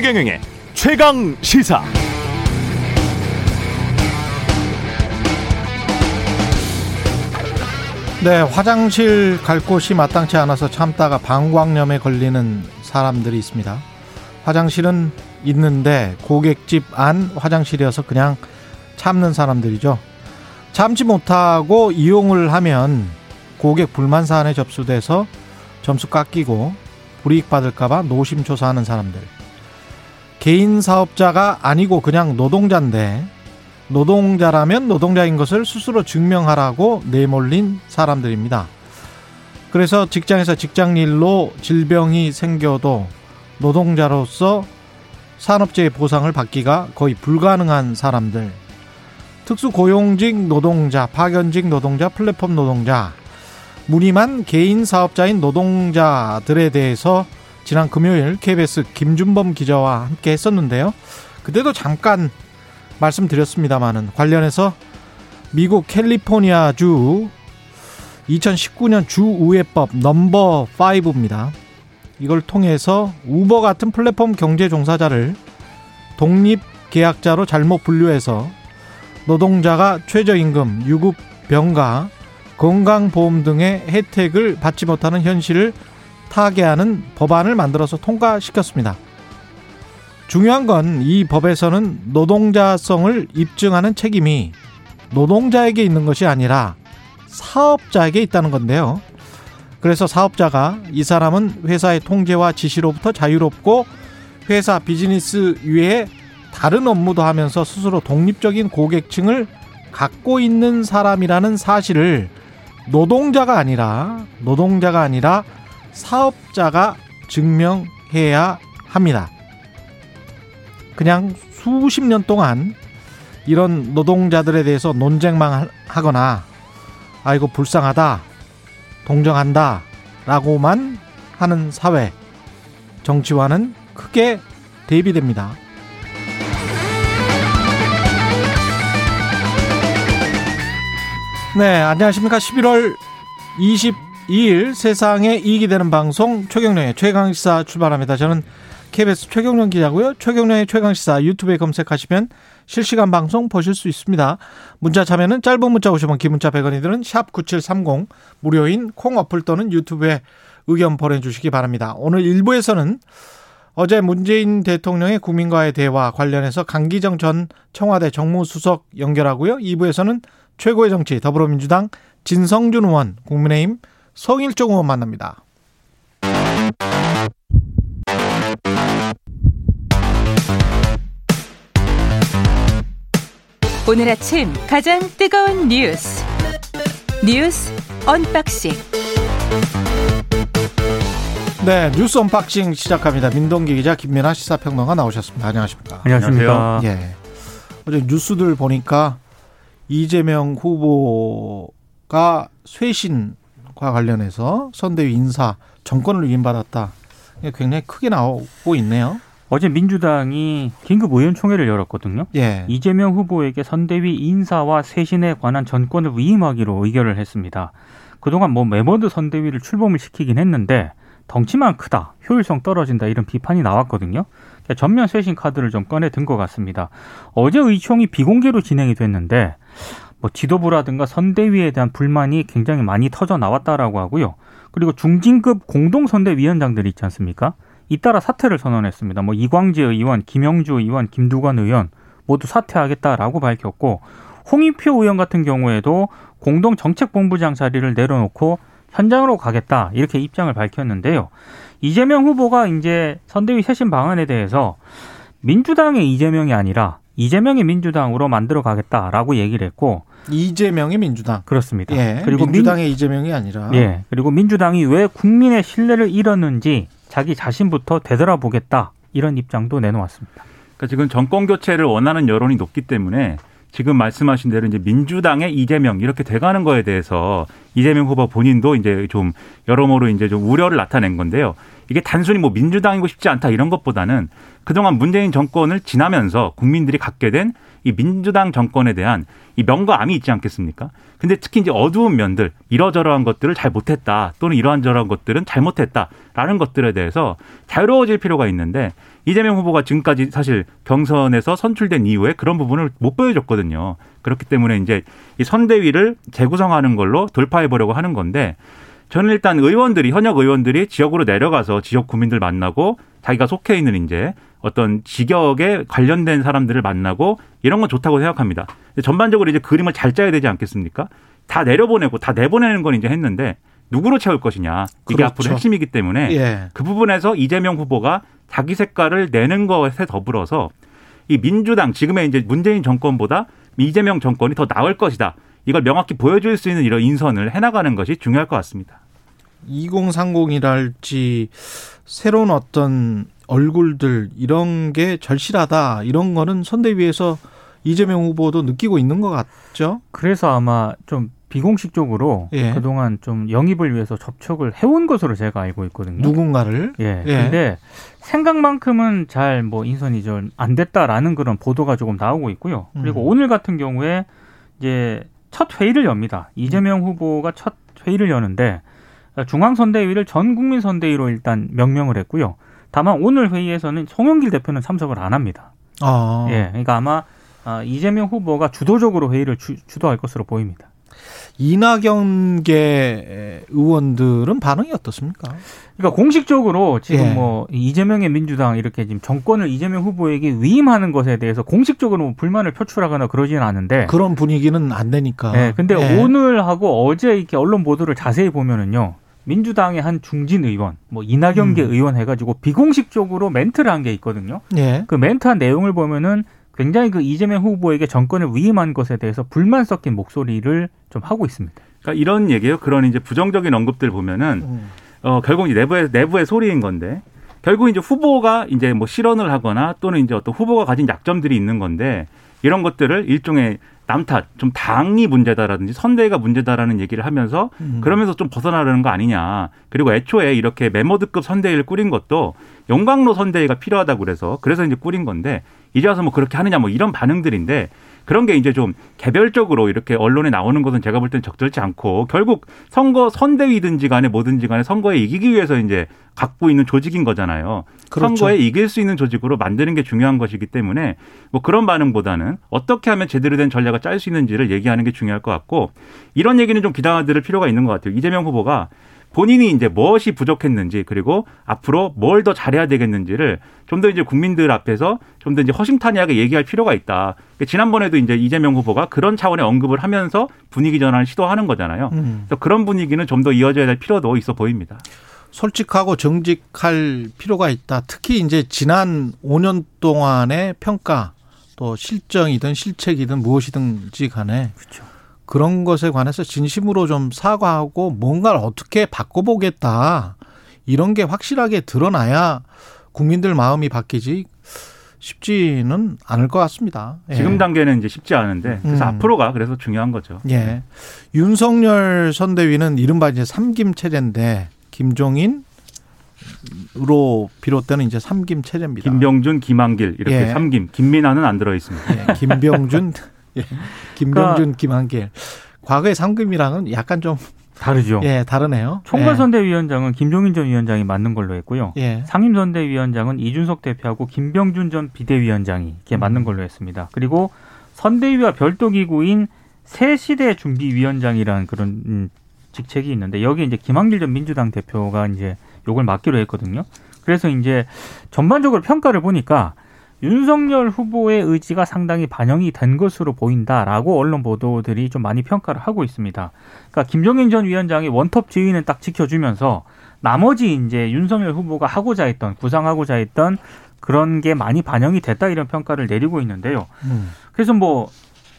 최경영의 최강 시사. 네, 화장실 갈 곳이 마땅치 않아서 참다가 방광염에 걸리는 사람들이 있습니다. 화장실은 있는데 고객집 안 화장실이어서 그냥 참는 사람들이죠. 참지 못하고 이용을 하면 고객 불만 사안에 접수돼서 점수 깎이고 불이익 받을까봐 노심초사하는 사람들. 개인 사업자가 아니고 그냥 노동자인데 노동자라면 노동자인 것을 스스로 증명하라고 내몰린 사람들입니다. 그래서 직장에서 직장 일로 질병이 생겨도 노동자로서 산업재해 보상을 받기가 거의 불가능한 사람들. 특수고용직 노동자, 파견직 노동자, 플랫폼 노동자, 무림한 개인 사업자인 노동자들에 대해서 지난 금요일 KBS 김준범 기자와 함께 했었는데요. 그때도 잠깐 말씀드렸습니다만은 관련해서 미국 캘리포니아주 2019년 주우회법 넘버 5입니다. 이걸 통해서 우버 같은 플랫폼 경제 종사자를 독립 계약자로 잘못 분류해서 노동자가 최저임금, 유급 병가, 건강보험 등의 혜택을 받지 못하는 현실을 타개하는 법안을 만들어서 통과시켰습니다. 중요한 건 이 법에서는 노동자성을 입증하는 책임이 노동자에게 있는 것이 아니라 사업자에게 있다는 건데요. 그래서 사업자가 이 사람은 회사의 통제와 지시로부터 자유롭고 회사 비즈니스 위에 다른 업무도 하면서 스스로 독립적인 고객층을 갖고 있는 사람이라는 사실을 노동자가 아니라 노동자가 아니라 사업자가 증명해야 합니다. 그냥 수십 년 동안 이런 노동자들에 대해서 논쟁만 하거나 아이고 불쌍하다 동정한다 라고만 하는 사회 정치와는 크게 대비됩니다. 네, 안녕하십니까. 11월 22일 세상에 이익이 되는 방송 최경령의 최강시사 출발합니다. 저는 KBS 최경령 기자고요. 최경령의 최강시사 유튜브에 검색하시면 실시간 방송 보실 수 있습니다. 문자 참여는 짧은 문자 50원, 긴 문자 100원이 드는 샵 9730 무료인 콩 어플 또는 유튜브에 의견 보내주시기 바랍니다. 오늘 1부에서는 어제 문재인 대통령의 국민과의 대화 관련해서 강기정 전 청와대 정무수석 연결하고요. 2부에서는 최고의 정치 더불어민주당 진성준 의원, 국민의힘 성일종 의원 만납니다. 오늘 아침 가장 뜨거운 뉴스 뉴스 unboxing 네, 뉴스 unboxing 시작합니다. 민동기 기자 김민아 시사평론가 나오셨습니다. 안녕하십니까? 안녕하십니까? 예. 어제 뉴스들 보니까 이재명 후보가 쇄신과 관련해서 선대위 인사 전권을 위임받았다. 굉장히 크게 나오고 있네요. 어제 민주당이 긴급 의원총회를 열었거든요. 예. 이재명 후보에게 선대위 인사와 쇄신에 관한 전권을 위임하기로 의결을 했습니다. 그동안 뭐 매버드 선대위를 출범을 시키긴 했는데 덩치만 크다, 효율성 떨어진다 이런 비판이 나왔거든요. 그러니까 전면 쇄신 카드를 좀 꺼내 든 것 같습니다. 어제 의총이 비공개로 진행이 됐는데 뭐 지도부라든가 선대위에 대한 불만이 굉장히 많이 터져 나왔다라고 하고요. 그리고 중진급 공동선대위원장들이 있지 않습니까? 잇따라 사퇴를 선언했습니다. 뭐 이광재 의원, 김영주 의원, 김두관 의원 모두 사퇴하겠다라고 밝혔고 홍익표 의원 같은 경우에도 공동 정책본부장 자리를 내려놓고 현장으로 가겠다 이렇게 입장을 밝혔는데요. 이재명 후보가 이제 선대위 쇄신 방안에 대해서 민주당의 이재명이 아니라 이재명의 민주당으로 만들어 가겠다라고 얘기를 했고 이재명의 민주당 그렇습니다. 예, 그리고 민주당의 민, 이재명이 아니라 예 그리고 민주당이 왜 국민의 신뢰를 잃었는지 자기 자신부터 되돌아보겠다 이런 입장도 내놓았습니다. 그러니까 지금 정권 교체를 원하는 여론이 높기 때문에 지금 말씀하신 대로 이제 민주당의 이재명 이렇게 돼가는 거에 대해서 이재명 후보 본인도 이제 좀 여러모로 이제 좀 우려를 나타낸 건데요. 이게 단순히 뭐 민주당이고 싶지 않다 이런 것보다는 그동안 문재인 정권을 지나면서 국민들이 갖게 된 이 민주당 정권에 대한 이 명과 암이 있지 않겠습니까? 근데 특히 이제 어두운 면들, 이러저러한 것들을 잘 못했다 또는 이러한 저러한 것들은 잘못했다라는 것들에 대해서 자유로워질 필요가 있는데 이재명 후보가 지금까지 사실 경선에서 선출된 이후에 그런 부분을 못 보여줬거든요. 그렇기 때문에 이제 이 선대위를 재구성하는 걸로 돌파해 보려고 하는 건데 저는 일단 의원들이 현역 의원들이 지역으로 내려가서 지역 구민들 만나고 자기가 속해 있는 이제 어떤 직역에 관련된 사람들을 만나고 이런 건 좋다고 생각합니다. 전반적으로 이제 그림을 잘 짜야 되지 않겠습니까? 다 내려보내고 다 내보내는 건 이제 했는데 누구로 채울 것이냐 이게 그렇죠. 앞으로 핵심이기 때문에 예. 그 부분에서 이재명 후보가 자기 색깔을 내는 것에 더불어서 이 민주당 지금의 이제 문재인 정권보다 이재명 정권이 더 나을 것이다. 이걸 명확히 보여줄 수 있는 이런 인선을 해나가는 것이 중요할 것 같습니다. 2030이랄지 새로운 어떤 얼굴들 이런 게 절실하다 이런 거는 선대위에서 이재명 후보도 느끼고 있는 것 같죠. 그래서 아마 좀 비공식적으로 예. 그동안 좀 영입을 위해서 접촉을 해온 것으로 제가 알고 있거든요. 누군가를 예. 예. 근데 생각만큼은 잘 뭐 인선이 좀안 됐다라는 그런 보도가 조금 나오고 있고요. 그리고 음. 오늘 같은 경우에 이제 첫 회의를 엽니다. 이재명 후보가 첫 회의를 여는데 중앙선대위를 전 국민 선대위로 일단 명명을 했고요. 다만 오늘 회의에서는 송영길 대표는 참석을 안 합니다. 아, 예. 그러니까 아마 아, 이재명 후보가 주도적으로 회의를 주, 주도할 것으로 보입니다. 이낙연계 의원들은 반응이 어떻습니까? 그러니까 공식적으로 지금 예. 뭐 이재명의 민주당 이렇게 지금 정권을 이재명 후보에게 위임하는 것에 대해서 공식적으로 뭐 불만을 표출하거나 그러지는 않은데. 그런 분위기는 안 되니까. 예. 근데 예. 오늘하고 어제 이렇게 언론 보도를 자세히 보면은요. 민주당의 한 중진 의원, 뭐 이낙연계 음. 의원 해가지고 비공식적으로 멘트를 한 게 있거든요. 예. 그 멘트한 내용을 보면은 굉장히 그 이재명 후보에게 정권을 위임한 것에 대해서 불만 섞인 목소리를 좀 하고 있습니다. 그러니까 이런 얘기예요. 그런 이제 부정적인 언급들 보면은 음. 어 결국 이제 내부의 내부의 소리인 건데 결국 이제 후보가 이제 뭐 실언을 하거나 또는 이제 어떤 후보가 가진 약점들이 있는 건데 이런 것들을 일종의 남탓, 좀 당이 문제다라든지 선대위가 문제다라는 얘기를 하면서 음. 그러면서 좀 벗어나려는 거 아니냐. 그리고 애초에 이렇게 메모드급 선대위를 꾸린 것도 용광로 선대위가 필요하다고 그래서 그래서 이제 꾸린 건데 이제 와서 뭐 그렇게 하느냐 뭐 이런 반응들인데 그런 게 이제 좀 개별적으로 이렇게 언론에 나오는 것은 제가 볼땐 적절치 않고 결국 선거 선대위든지 간에 뭐든지 간에 선거에 이기기 위해서 이제 갖고 있는 조직인 거잖아요. 그렇죠. 선거에 이길 수 있는 조직으로 만드는 게 중요한 것이기 때문에 뭐 그런 반응보다는 어떻게 하면 제대로 된 전략을 짤 수 있는지를 얘기하는 게 중요할 것 같고 이런 얘기는 좀 기다려 들을 필요가 있는 것 같아요. 이재명 후보가 본인이 이제 무엇이 부족했는지 그리고 앞으로 뭘 더 잘해야 되겠는지를 좀 더 이제 국민들 앞에서 좀 더 이제 허심탄회하게 얘기할 필요가 있다. 그러니까 지난번에도 이제 이재명 후보가 그런 차원의 언급을 하면서 분위기 전환을 시도하는 거잖아요. 음. 그래서 그런 분위기는 좀 더 이어져야 될 필요도 있어 보입니다. 솔직하고 정직할 필요가 있다. 특히 이제 지난 5년 동안의 평가 또 실정이든 실책이든 무엇이든지 간에 그렇죠. 그런 것에 관해서 진심으로 좀 사과하고 뭔가를 어떻게 바꿔보겠다. 이런 게 확실하게 드러나야 국민들 마음이 바뀌지 쉽지는 않을 것 같습니다. 예. 지금 단계는 이제 쉽지 않은데 그래서 음. 앞으로가 그래서 중요한 거죠. 예. 윤석열 선대위는 이른바 이제 삼김 체제인데 김종인 으로 비롯되는 이제 삼김 체제입니다. 김병준, 김한길 이렇게 예. 삼김, 김민아는 안 들어 있습니다. 예, 김병준, 예, 김병준, 김한길. 과거의 삼김이랑은 약간 좀 다르죠. 예, 다르네요. 총괄선대위원장은 김종인 전 위원장이 맡는 걸로 했고요. 예. 상임선대위원장은 이준석 대표하고 김병준 전 비대위원장이 이렇게 맡는 걸로 했습니다. 그리고 선대위와 별도 기구인 새 시대 준비위원장이라는 그런 음, 직책이 있는데 여기 이제 김한길 전 민주당 대표가 이제 요걸 맡기로 했거든요. 그래서 이제 전반적으로 평가를 보니까 윤석열 후보의 의지가 상당히 반영이 된 것으로 보인다라고 언론 보도들이 좀 많이 평가를 하고 있습니다. 그러니까 김종인 전 위원장이 원톱 지위는 딱 지켜주면서 나머지 이제 윤석열 후보가 하고자 했던 구상하고자 했던 그런 게 많이 반영이 됐다 이런 평가를 내리고 있는데요. 음. 그래서 뭐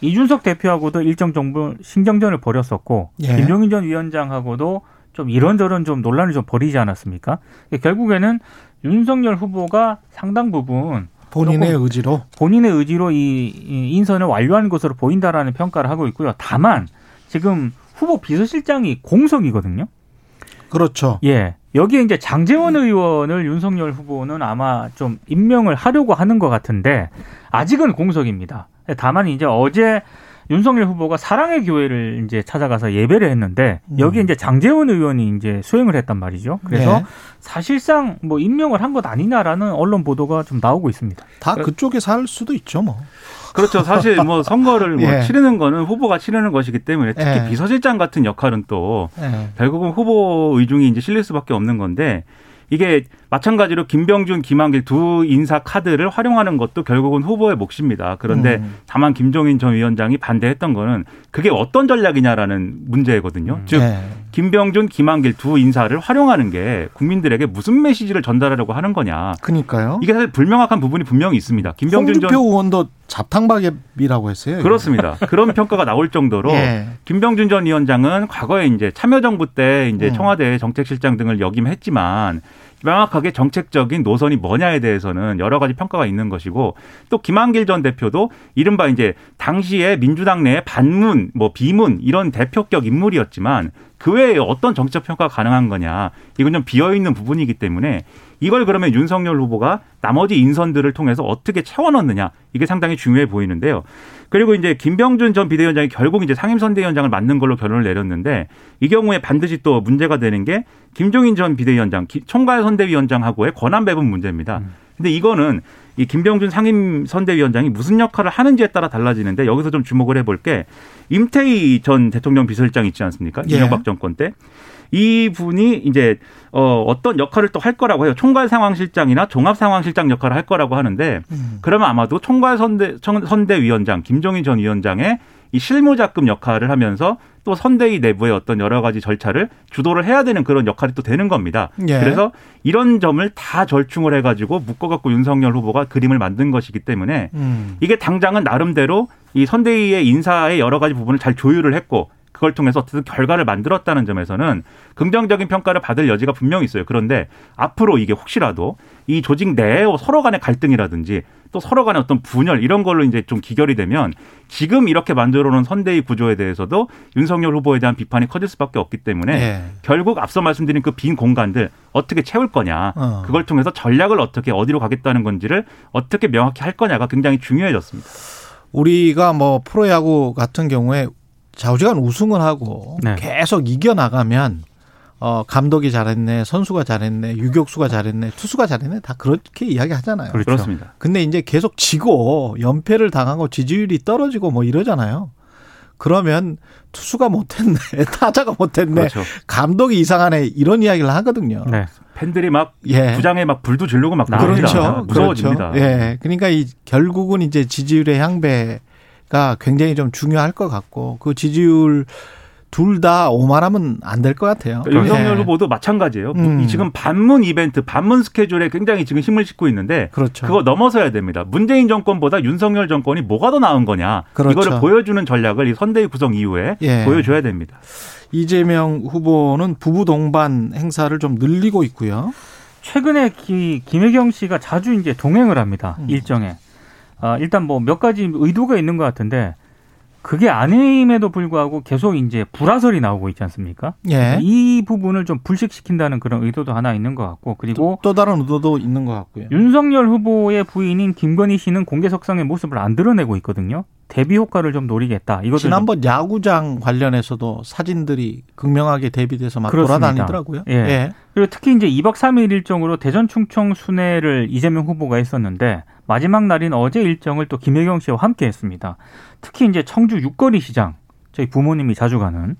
이준석 대표하고도 일정 정도 신경전을 벌였었고 예. 김종인 전 위원장하고도 좀 이런저런 좀 논란을 좀 벌이지 않았습니까? 결국에는 윤석열 후보가 상당 부분 본인의 의지로. 본인의 의지로 이, 이 인선을 완료한 것으로 보인다라는 평가를 하고 있고요. 다만 지금 후보 비서실장이 공석이거든요. 그렇죠. 예. 여기에 이제 장재원 의원을 윤석열 후보는 아마 좀 임명을 하려고 하는 것 같은데 아직은 공석입니다. 다만 이제 어제 윤석열 후보가 사랑의 교회를 이제 찾아가서 예배를 했는데 여기 에 이제 장재원 의원이 이제 수행을 했단 말이죠. 그래서 네. 사실상 뭐 임명을 한 것 아니냐라는 언론 보도가 좀 나오고 있습니다. 다 그쪽에서 할 수도 있죠, 뭐. 그렇죠. 사실 뭐 선거를 뭐 예. 치르는 거는 후보가 치르는 것이기 때문에 특히 예. 비서실장 같은 역할은 또 예. 결국은 후보 의중이 이제 실릴 수밖에 없는 건데 이게 마찬가지로 김병준, 김한길 두 인사 카드를 활용하는 것도 결국은 후보의 몫입니다. 그런데 음. 다만 김종인 전 위원장이 반대했던 거는 그게 어떤 전략이냐라는 문제거든요. 음. 즉 예. 김병준, 김한길 두 인사를 활용하는 게 국민들에게 무슨 메시지를 전달하려고 하는 거냐. 그러니까요. 이게 사실 불명확한 부분이 분명히 있습니다. 김병준 홍준표 전 의원도 잡탕박이라고 했어요. 이거. 그렇습니다. 그런 평가가 나올 정도로 예. 김병준 전 위원장은 과거에 이제 참여정부 때 이제 음. 청와대 정책실장 등을 역임했지만 명확하게 정책적인 노선이 뭐냐에 대해서는 여러 가지 평가가 있는 것이고 또 김한길 전 대표도 이른바 이제 당시에 민주당 내에 반문, 뭐 비문 이런 대표격 인물이었지만 그 외에 어떤 정책 평가가 가능한 거냐 이건 좀 비어 있는 부분이기 때문에 이걸 그러면 윤석열 후보가 나머지 인선들을 통해서 어떻게 채워넣느냐 이게 상당히 중요해 보이는데요. 그리고 이제 김병준 전 비대위원장이 결국 이제 상임선대위원장을 맡는 걸로 결론을 내렸는데 이 경우에 반드시 또 문제가 되는 게 김종인 전 비대위원장, 기- 총괄선대위원장하고의 권한 배분 문제입니다. 근데 이거는 이 김병준 상임 선대위원장이 무슨 역할을 하는지에 따라 달라지는데 여기서 좀 주목을 해볼 게 임태희 전 대통령 비서실장 있지 않습니까? 예. 이명박 정권 때. 이 분이 이제 어 어떤 역할을 또 할 거라고 해요. 총괄 상황실장이나 종합 상황실장 역할을 할 거라고 하는데 음. 그러면 아마도 총괄 선대 청- 선대위원장 김종인 전 위원장의 이 실무자급 역할을 하면서 또 선대위 내부의 어떤 여러 가지 절차를 주도를 해야 되는 그런 역할이 또 되는 겁니다. 예. 그래서 이런 점을 다 절충을 해가지고 묶어갖고 윤석열 후보가 그림을 만든 것이기 때문에 음. 이게 당장은 나름대로 이 선대위의 인사의 여러 가지 부분을 잘 조율을 했고 그걸 통해서 어쨌든 결과를 만들었다는 점에서는 긍정적인 평가를 받을 여지가 분명히 있어요. 그런데 앞으로 이게 혹시라도 이 조직 내에 서로 간의 갈등이라든지 또 서로 간의 어떤 분열 이런 걸로 이제 좀 기결이 되면 지금 이렇게 만들어 놓은 선대위 구조에 대해서도 윤석열 후보에 대한 비판이 커질 수밖에 없기 때문에 예. 결국 앞서 말씀드린 그 빈 공간들 어떻게 채울 거냐 어. 그걸 통해서 전략을 어떻게 어디로 가겠다는 건지를 어떻게 명확히 할 거냐가 굉장히 중요해졌습니다. 우리가 뭐 프로야구 같은 경우에 좌우지간 우승을 하고 네. 계속 이겨 나가면 어 감독이 잘했네, 선수가 잘했네, 유격수가 잘했네, 투수가 잘했네 다 그렇게 이야기 하잖아요. 그렇죠. 그렇습니다. 근데 이제 계속 지고 연패를 당하고 지지율이 떨어지고 뭐 이러잖아요. 그러면 투수가 못했네, 타자가 못했네, 그렇죠. 감독이 이상하네 이런 이야기를 하거든요. 네. 팬들이 막 예. 부장에 막 불도 지르고 막 그렇죠. 그럽니다. 그렇죠. 무서워집니다. 그렇죠. 예. 그러니까 이 결국은 이제 지지율의 향배 가 굉장히 좀 중요할 것 같고 그 지지율 둘 다 오만하면 안 될 것 같아요. 그러니까 윤석열 예. 후보도 마찬가지예요. 음. 이 지금 반문 이벤트, 반문 스케줄에 굉장히 지금 힘을 싣고 있는데 그렇죠. 그거 넘어서야 됩니다. 문재인 정권보다 윤석열 정권이 뭐가 더 나은 거냐 그렇죠. 이거를 보여주는 전략을 이 선대위 구성 이후에 예. 보여줘야 됩니다. 이재명 후보는 부부 동반 행사를 좀 늘리고 있고요. 최근에 기, 김혜경 씨가 자주 이제 동행을 합니다. 음. 일정에. 아, 일단 뭐 몇 가지 의도가 있는 것 같은데 그게 아님에도 불구하고 계속 이제 불화설이 나오고 있지 않습니까? 예. 이 부분을 좀 불식시킨다는 그런 의도도 하나 있는 것 같고 그리고 또 다른 의도도 있는 것 같고요. 윤석열 후보의 부인인 김건희 씨는 공개석상의 모습을 안 드러내고 있거든요. 대비 효과를 좀 노리겠다. 이것도 지난번 야구장 관련해서도 사진들이 극명하게 대비돼서 막 그렇습니다. 돌아다니더라고요. 예. 그리고 특히 이제 2박 3일 일정으로 대전 충청 순회를 이재명 후보가 했었는데 마지막 날인 어제 일정을 또 김혜경 씨와 함께 했습니다. 특히 이제 청주 육거리 시장 저희 부모님이 자주 가는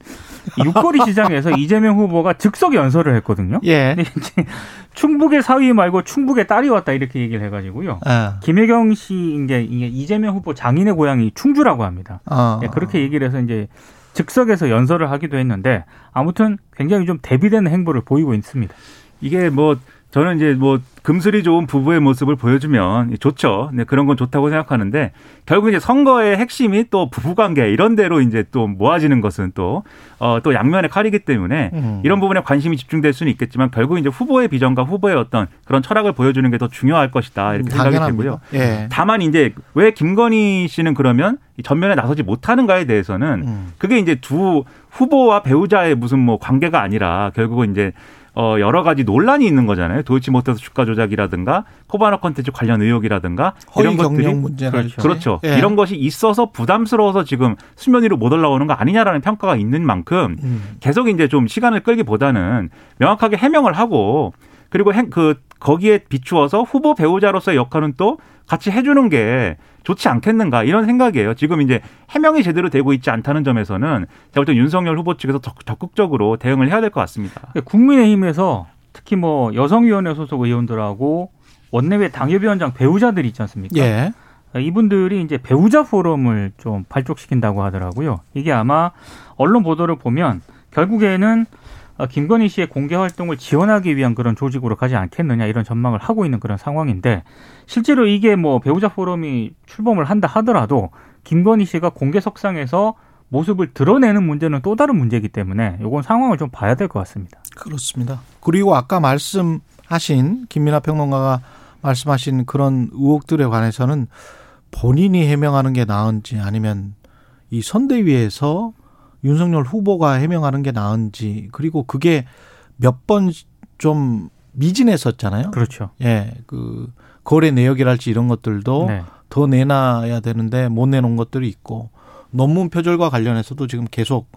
이 육거리 시장에서 이재명 후보가 즉석 연설을 했거든요. 예. 근데 이제 충북의 사위 말고 충북의 딸이 왔다 이렇게 얘기를 해가지고요. 아. 김혜경 씨 이제 이게 이재명 후보 장인의 고향이 충주라고 합니다. 어. 예, 그렇게 얘기를 해서 이제 즉석에서 연설을 하기도 했는데 아무튼 굉장히 좀 대비되는 행보를 보이고 있습니다. 이게 뭐 저는 이제 뭐 금슬이 좋은 부부의 모습을 보여주면 좋죠. 네, 그런 건 좋다고 생각하는데 결국 이제 선거의 핵심이 또 부부관계 이런 데로 이제 또 모아지는 것은 또 어, 또 양면의 칼이기 때문에 음. 이런 부분에 관심이 집중될 수는 있겠지만 결국 이제 후보의 비전과 후보의 어떤 그런 철학을 보여주는 게 더 중요할 것이다 이렇게 생각이 당연합니다. 되고요. 예. 다만 이제 왜 김건희 씨는 그러면 이 전면에 나서지 못하는가에 대해서는 음. 그게 이제 두 후보와 배우자의 무슨 뭐 관계가 아니라 결국은 이제 어 여러 가지 논란이 있는 거잖아요. 도이치모터스 주가 조작이라든가 코바나 컨텐츠 관련 의혹이라든가 이런 것들이 경영 문제랄지. 그렇죠. 예. 이런 것이 있어서 부담스러워서 지금 수면 위로 못 올라오는 거 아니냐라는 평가가 있는 만큼 음. 계속 이제 좀 시간을 끌기보다는 명확하게 해명을 하고 그리고 행, 그 거기에 비추어서 후보 배우자로서의 역할은 또 같이 해주는 게 좋지 않겠는가 이런 생각이에요. 지금 이제 해명이 제대로 되고 있지 않다는 점에서는 제가 볼때 윤석열 후보 측에서 적- 적극적으로 대응을 해야 될 것 같습니다. 국민의힘에서 특히 뭐 여성위원회 소속 의원들하고 원내외 당협위원장 배우자들 있지 않습니까? 예. 이분들이 이제 배우자 포럼을 좀 발족시킨다고 하더라고요. 이게 아마 언론 보도를 보면 결국에는 어, 김건희 씨의 공개 활동을 지원하기 위한 그런 조직으로 가지 않겠느냐 이런 전망을 하고 있는 그런 상황인데 실제로 이게 뭐 배우자 포럼이 출범을 한다 하더라도 김건희 씨가 공개 석상에서 모습을 드러내는 문제는 또 다른 문제이기 때문에 이건 상황을 좀 봐야 될 것 같습니다. 그렇습니다. 그리고 아까 말씀하신 김민하 평론가가 말씀하신 그런 의혹들에 관해서는 본인이 해명하는 게 나은지 아니면 이 선대위에서 윤석열 후보가 해명하는 게 나은지 그리고 그게 몇 번 좀 미진했었잖아요. 그렇죠. 예, 그 거래 내역이랄지 이런 것들도 네. 더 내놔야 되는데 못 내놓은 것들이 있고 논문 표절과 관련해서도 지금 계속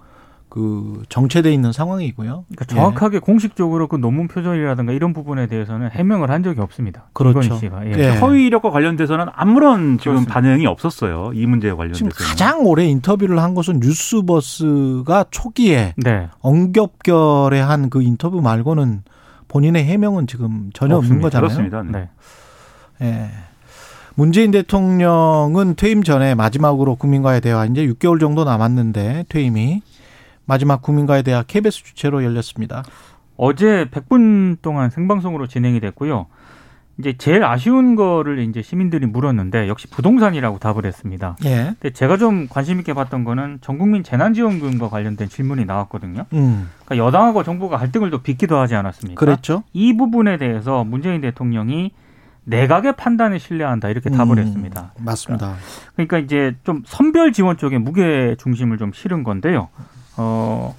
그 정체돼 있는 상황이고요. 그러니까 예. 정확하게 공식적으로 그 논문 표절이라든가 이런 부분에 대해서는 해명을 한 적이 없습니다. 그렇죠. 씨가. 예. 예. 허위 이력과 관련돼서는 아무런 지금 그렇습니다. 반응이 없었어요. 이 문제에 지금 관련돼서는. 가장 오래 인터뷰를 한 것은 뉴스버스가 초기에 네. 엉겹결에 한 그 인터뷰 말고는 본인의 해명은 지금 전혀 없는 없습니다. 거잖아요. 그렇습니다. 네. 네. 예. 문재인 대통령은 퇴임 전에 마지막으로 국민과의 대화 이제 6개월 정도 남았는데 퇴임이 마지막 국민과의 대화 KBS 주최로 열렸습니다. 어제 100분 동안 생방송으로 진행이 됐고요. 이제 제일 아쉬운 거를 이제 시민들이 물었는데 역시 부동산이라고 답을 했습니다. 예. 근데 제가 좀 관심 있게 봤던 거는 전국민 재난지원금과 관련된 질문이 나왔거든요. 음. 그러니까 여당하고 정부가 갈등을 또 빚기도 하지 않았습니까? 그랬죠. 이 부분에 대해서 문재인 대통령이 내각의 판단에 신뢰한다 이렇게 답을 음, 했습니다. 맞습니다. 그러니까 이제 좀 선별 지원 쪽에 무게 중심을 좀 실은 건데요. 어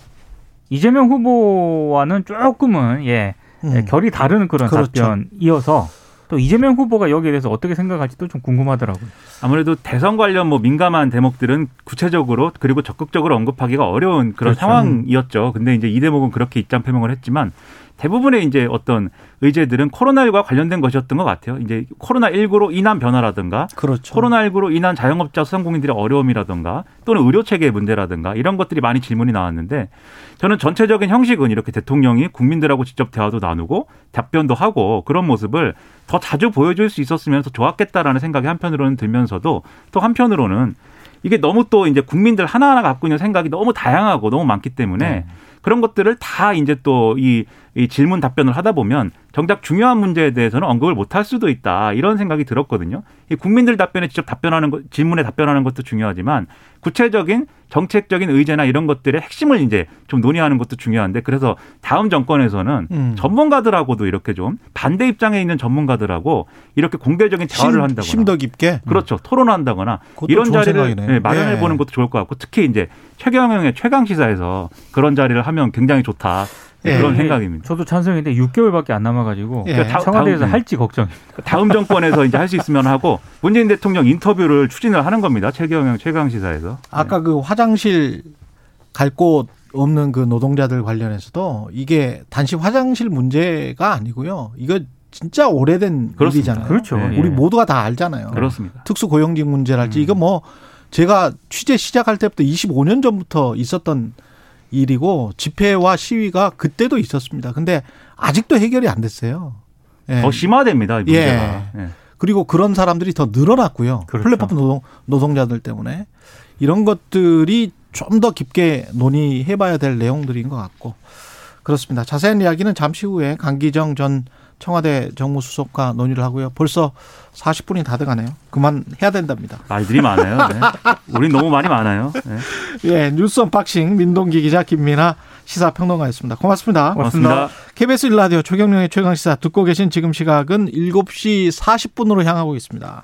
이재명 후보와는 조금은 예 음. 결이 다른 그런 그렇죠. 답변이어서 또 이재명 후보가 여기에 대해서 어떻게 생각할지도 좀 궁금하더라고요. 아무래도 대선 관련 뭐 민감한 대목들은 구체적으로 그리고 적극적으로 언급하기가 어려운 그런 그렇죠. 상황이었죠. 근데 이제 이 대목은 그렇게 입장 표명을 했지만 대부분의 이제 어떤 의제들은 코로나19와 관련된 것이었던 것 같아요. 이제 코로나19로 인한 변화라든가 그렇죠. 코로나19로 인한 자영업자 소상공인들의 어려움이라든가 또는 의료 체계 문제라든가 이런 것들이 많이 질문이 나왔는데 저는 전체적인 형식은 이렇게 대통령이 국민들하고 직접 대화도 나누고 답변도 하고 그런 모습을 더 자주 보여줄 수 있었으면 더 좋았겠다라는 생각이 한편으로는 들면서도 또 한편으로는 이게 너무 또 이제 국민들 하나하나 갖고 있는 생각이 너무 다양하고 너무 많기 때문에 네. 그런 것들을 다 이제 또이 이 질문 답변을 하다 보면 정작 중요한 문제에 대해서는 언급을 못할 수도 있다 이런 생각이 들었거든요. 이 국민들 답변에 직접 답변하는 것, 질문에 답변하는 것도 중요하지만 구체적인 정책적인 의제나 이런 것들의 핵심을 이제 좀 논의하는 것도 중요한데 그래서 다음 정권에서는 음. 전문가들하고도 이렇게 좀 반대 입장에 있는 전문가들하고 이렇게 공개적인 대화를 심, 한다거나 심더 깊게. 그렇죠. 토론한다거나 이런 자리를. 네, 마련해 예. 보는 것도 좋을 것 같고 특히 이제 최경영의 최강 시사에서 그런 자리를 하면 굉장히 좋다 네, 예. 그런 생각입니다. 저도 찬성인데 6개월밖에 안 남아가지고 예. 그러니까 다- 청와대에서 다음- 할지 걱정입니다. 다음 정권에서 이제 할 수 있으면 하고 문재인 대통령 인터뷰를 추진을 하는 겁니다. 최경영 최강 시사에서. 아까 그 화장실 갈 곳 없는 그 노동자들 관련해서도 이게 단지 화장실 문제가 아니고요. 이거 진짜 오래된 그렇습니다. 일이잖아요. 그렇죠. 네. 예. 우리 모두가 다 알잖아요. 그렇습니다. 특수 고용직 문제랄지 음. 이거 뭐 제가 취재 시작할 때부터 25년 전부터 있었던 일이고 집회와 시위가 그때도 있었습니다. 근데 아직도 해결이 안 됐어요. 예. 더 심화됩니다. 이 문제가. 예. 그리고 그런 사람들이 더 늘어났고요. 그렇죠. 플랫폼 노동, 노동자들 때문에 이런 것들이 좀 더 깊게 논의해봐야 될 내용들인 것 같고 그렇습니다. 자세한 이야기는 잠시 후에 강기정 전 청와대 정무수석과 논의를 하고요. 벌써 40분이 다 돼가네요. 그만 해야 된답니다. 말들이 많아요. 네. 우린 너무 말이 많아요. 네. 예, 뉴스 unboxing 민동기 기자 김민아 시사평론가였습니다. 고맙습니다. 고맙습니다. KBS 1라디오 최경영의 최강시사 듣고 계신 지금 시각은 7시 40분으로 향하고 있습니다.